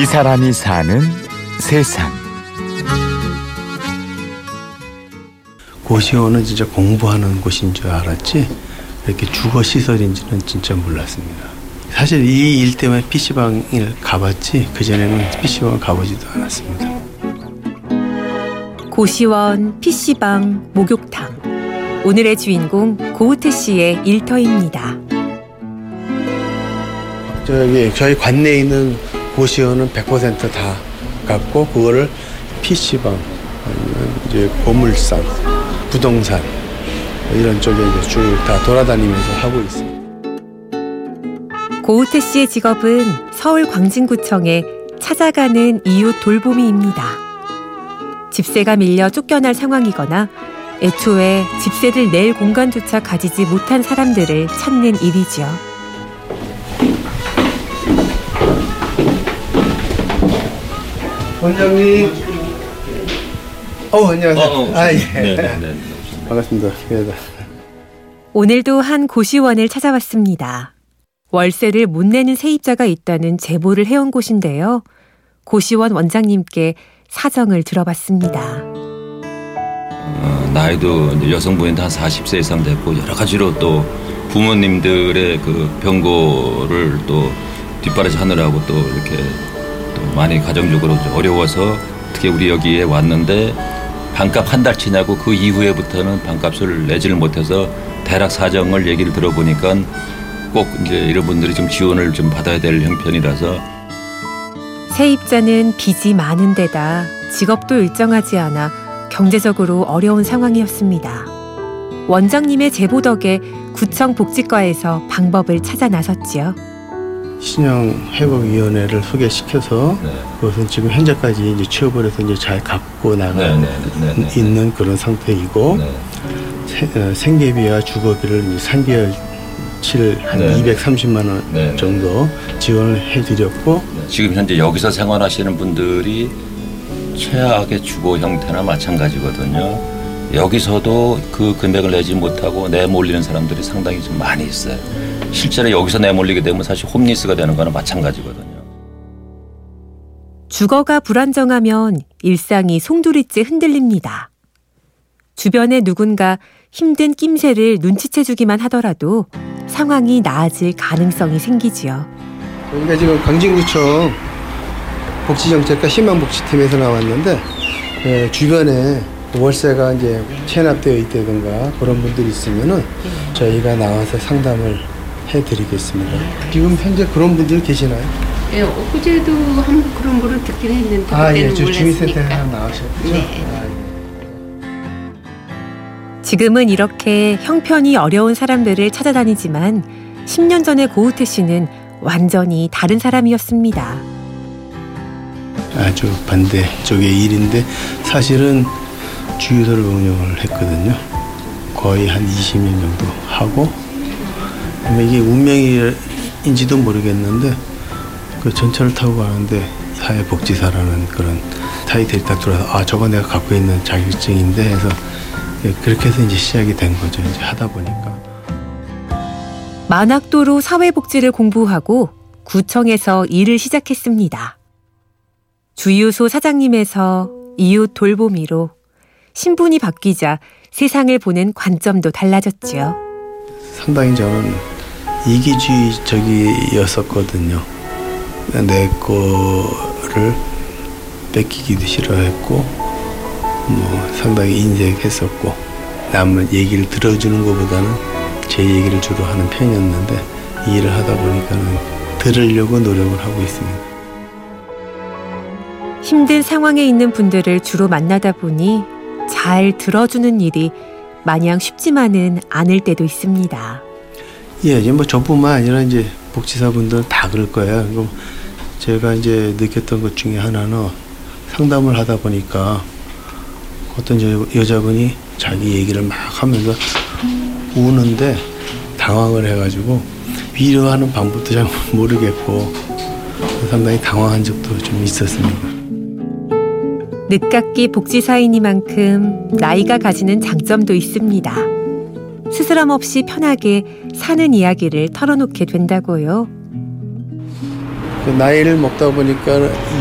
이 사람이 사는 세상. 고시원은 진짜 공부하는 곳인 줄 알았지 이렇게 주거 시설인지는 진짜 몰랐습니다. 사실 이 일 때문에 PC방을 가봤지 그전에는 PC방을 가보지도 않았습니다. 고시원, PC방, 목욕탕. 오늘의 주인공 고우태 씨의 일터입니다. 저기 저희 관내에 있는 고시원은 100%다 갔고 그거를 PC방 이제 고물상, 부동산 이런 쪽에 이제 쭉 다 돌아다니면서 하고 있습니다. 고우태 씨의 직업은 서울 광진구청의 찾아가는 이웃 돌보미입니다. 집세가 밀려 쫓겨날 상황이거나 애초에 집세를 낼 공간조차 가지지 못한 사람들을 찾는 일이죠. 원장님. 어 안녕하세요. 어, 어, 아 예. 네, 네, 네. 반갑습니다. 예. 오늘도 한 고시원을 찾아왔습니다. 월세를 못 내는 세입자가 있다는 제보를 해온 곳인데요. 고시원 원장님께 사정을 들어봤습니다. 어, 나이도 여성분인데 한 40세 이상 됐고 여러 가지로 또 부모님들의 그 병고를 또 뒷바라지 하느라고 또 이렇게 또 많이 가정적으로 좀 어려워서 어떻게 우리 여기에 왔는데 반값 한 달치냐고 그 이후에부터는 반값을 내지를 못해서 대략 사정을 얘기를 들어보니까 꼭 이제 이런 분들이 좀 지원을 좀 받아야 될 형편이라서 세입자는 빚이 많은 데다 직업도 일정하지 않아 경제적으로 어려운 상황이었습니다. 원장님의 제보 덕에 구청 복지과에서 방법을 찾아 나섰지요. 신형 회복위원회를 소개시켜서 네. 그것은 지금 현재까지 이제 취업을 해서 이제 잘 갖고 나가 네, 네, 네, 네, 네. 있는 그런 상태이고 네. 세- 어, 생계비와 주거비를 이제 3개월치를 한 네. 230만 원 네, 네. 정도 지원을 해드렸고 지금 현재 여기서 생활하시는 분들이 최악의 주거 형태나 마찬가지거든요. 여기서도 그 금액을 내지 못하고 내몰리는 사람들이 상당히 좀 많이 있어요. 실제로 여기서 내몰리게 되면 사실 홈리스가 되는 거는 마찬가지거든요. 주거가 불안정하면 일상이 송두리째 흔들립니다. 주변에 누군가 힘든 낌새를 눈치채주기만 하더라도 상황이 나아질 가능성이 생기지요. 저희가 지금 강진구청 복지정책과 희망복지팀에서 나왔는데 에, 주변에 월세가 이제 체납되어 있다든가 그런 분들이 있으면은 저희가 나와서 상담을 해드리겠습니다. 지금 현재 그런 분들 계시나요? 예, 어제도 한번 그런 거를 듣긴 했는데 아, 예, 저 주민센터에. 하나 나오셨죠? 네. 아, 예. 지금은 이렇게 형편이 어려운 사람들을 찾아다니지만 10년 전의 고우태 씨는 완전히 다른 사람이었습니다. 아주 반대 쪽의 일인데 사실은 주유소를 운영을 했거든요. 거의 한 20년 정도 하고 이게 운명인지도 모르겠는데 그 전철을 타고 가는데 사회복지사라는 그런 타이틀이 딱 들어서 아 저거 내가 갖고 있는 자격증인데 해서 예, 그렇게 해서 이제 시작이 된 거죠. 이제 하다 보니까. 만학도로 사회복지를 공부하고 구청에서 일을 시작했습니다. 주유소 사장님에서 이웃 돌보미로 신분이 바뀌자 세상을 보는 관점도 달라졌지요. 상당히 저는 이기주의적이었었거든요. 내 거를 뺏기기도 싫어했고, 뭐 상당히 인색했었고, 남을 얘기를 들어주는 것보다는 제 얘기를 주로 하는 편이었는데 이 일을 하다 보니까는 들으려고 노력을 하고 있습니다. 힘든 상황에 있는 분들을 주로 만나다 보니 잘 들어주는 일이 마냥 쉽지만은 않을 때도 있습니다. 예, 이제 뭐 저뿐만 아니라 이제 복지사분들은 다 그럴 거예요. 그럼 제가 이제 느꼈던 것 중에 하나는 상담을 하다 보니까 어떤 여, 여자분이 자기 얘기를 막 하면서 우는데 당황을 해가지고 위로하는 방법도 잘 모르겠고 상당히 당황한 적도 좀 있었습니다. 늦깎이 복지사이니만큼 나이가 가지는 장점도 있습니다. 스스럼 없이 편하게 사는 이야기를 털어놓게 된다고요. 그 나이를 먹다 보니까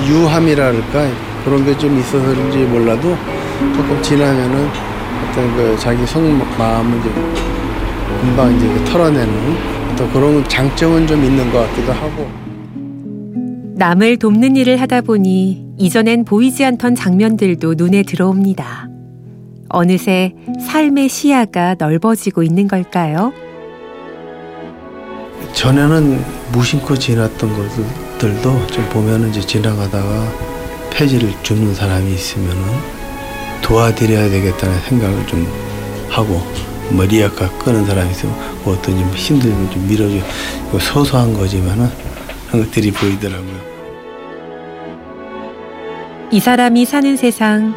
유함이랄까 그런 게 좀 있어서인지 몰라도 조금 지나면은 어떤 그 자기 속 마음을 이제 금방 이제 그 털어내는 또 그런 장점은 좀 있는 것 같기도 하고. 남을 돕는 일을 하다 보니 이전엔 보이지 않던 장면들도 눈에 들어옵니다. 어느새 삶의 시야가 넓어지고 있는 걸까요? 전에는 무심코 지났던 것들도 좀 보면은 이제 지나가다가 폐지를 줍는 사람이 있으면은 도와드려야 되겠다는 생각을 좀 하고 머리 약간 끄는 사람이 있으면 뭐 어떤 좀 힘들면 좀 밀어줘. 소소한 거지만은 그런 것들이 보이더라고요. 이 사람이 사는 세상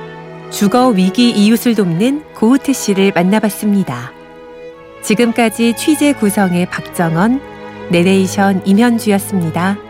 주거 위기 이웃을 돕는 고우트 씨를 만나봤습니다. 지금까지 취재 구성의 박정원, 내레이션 임현주였습니다.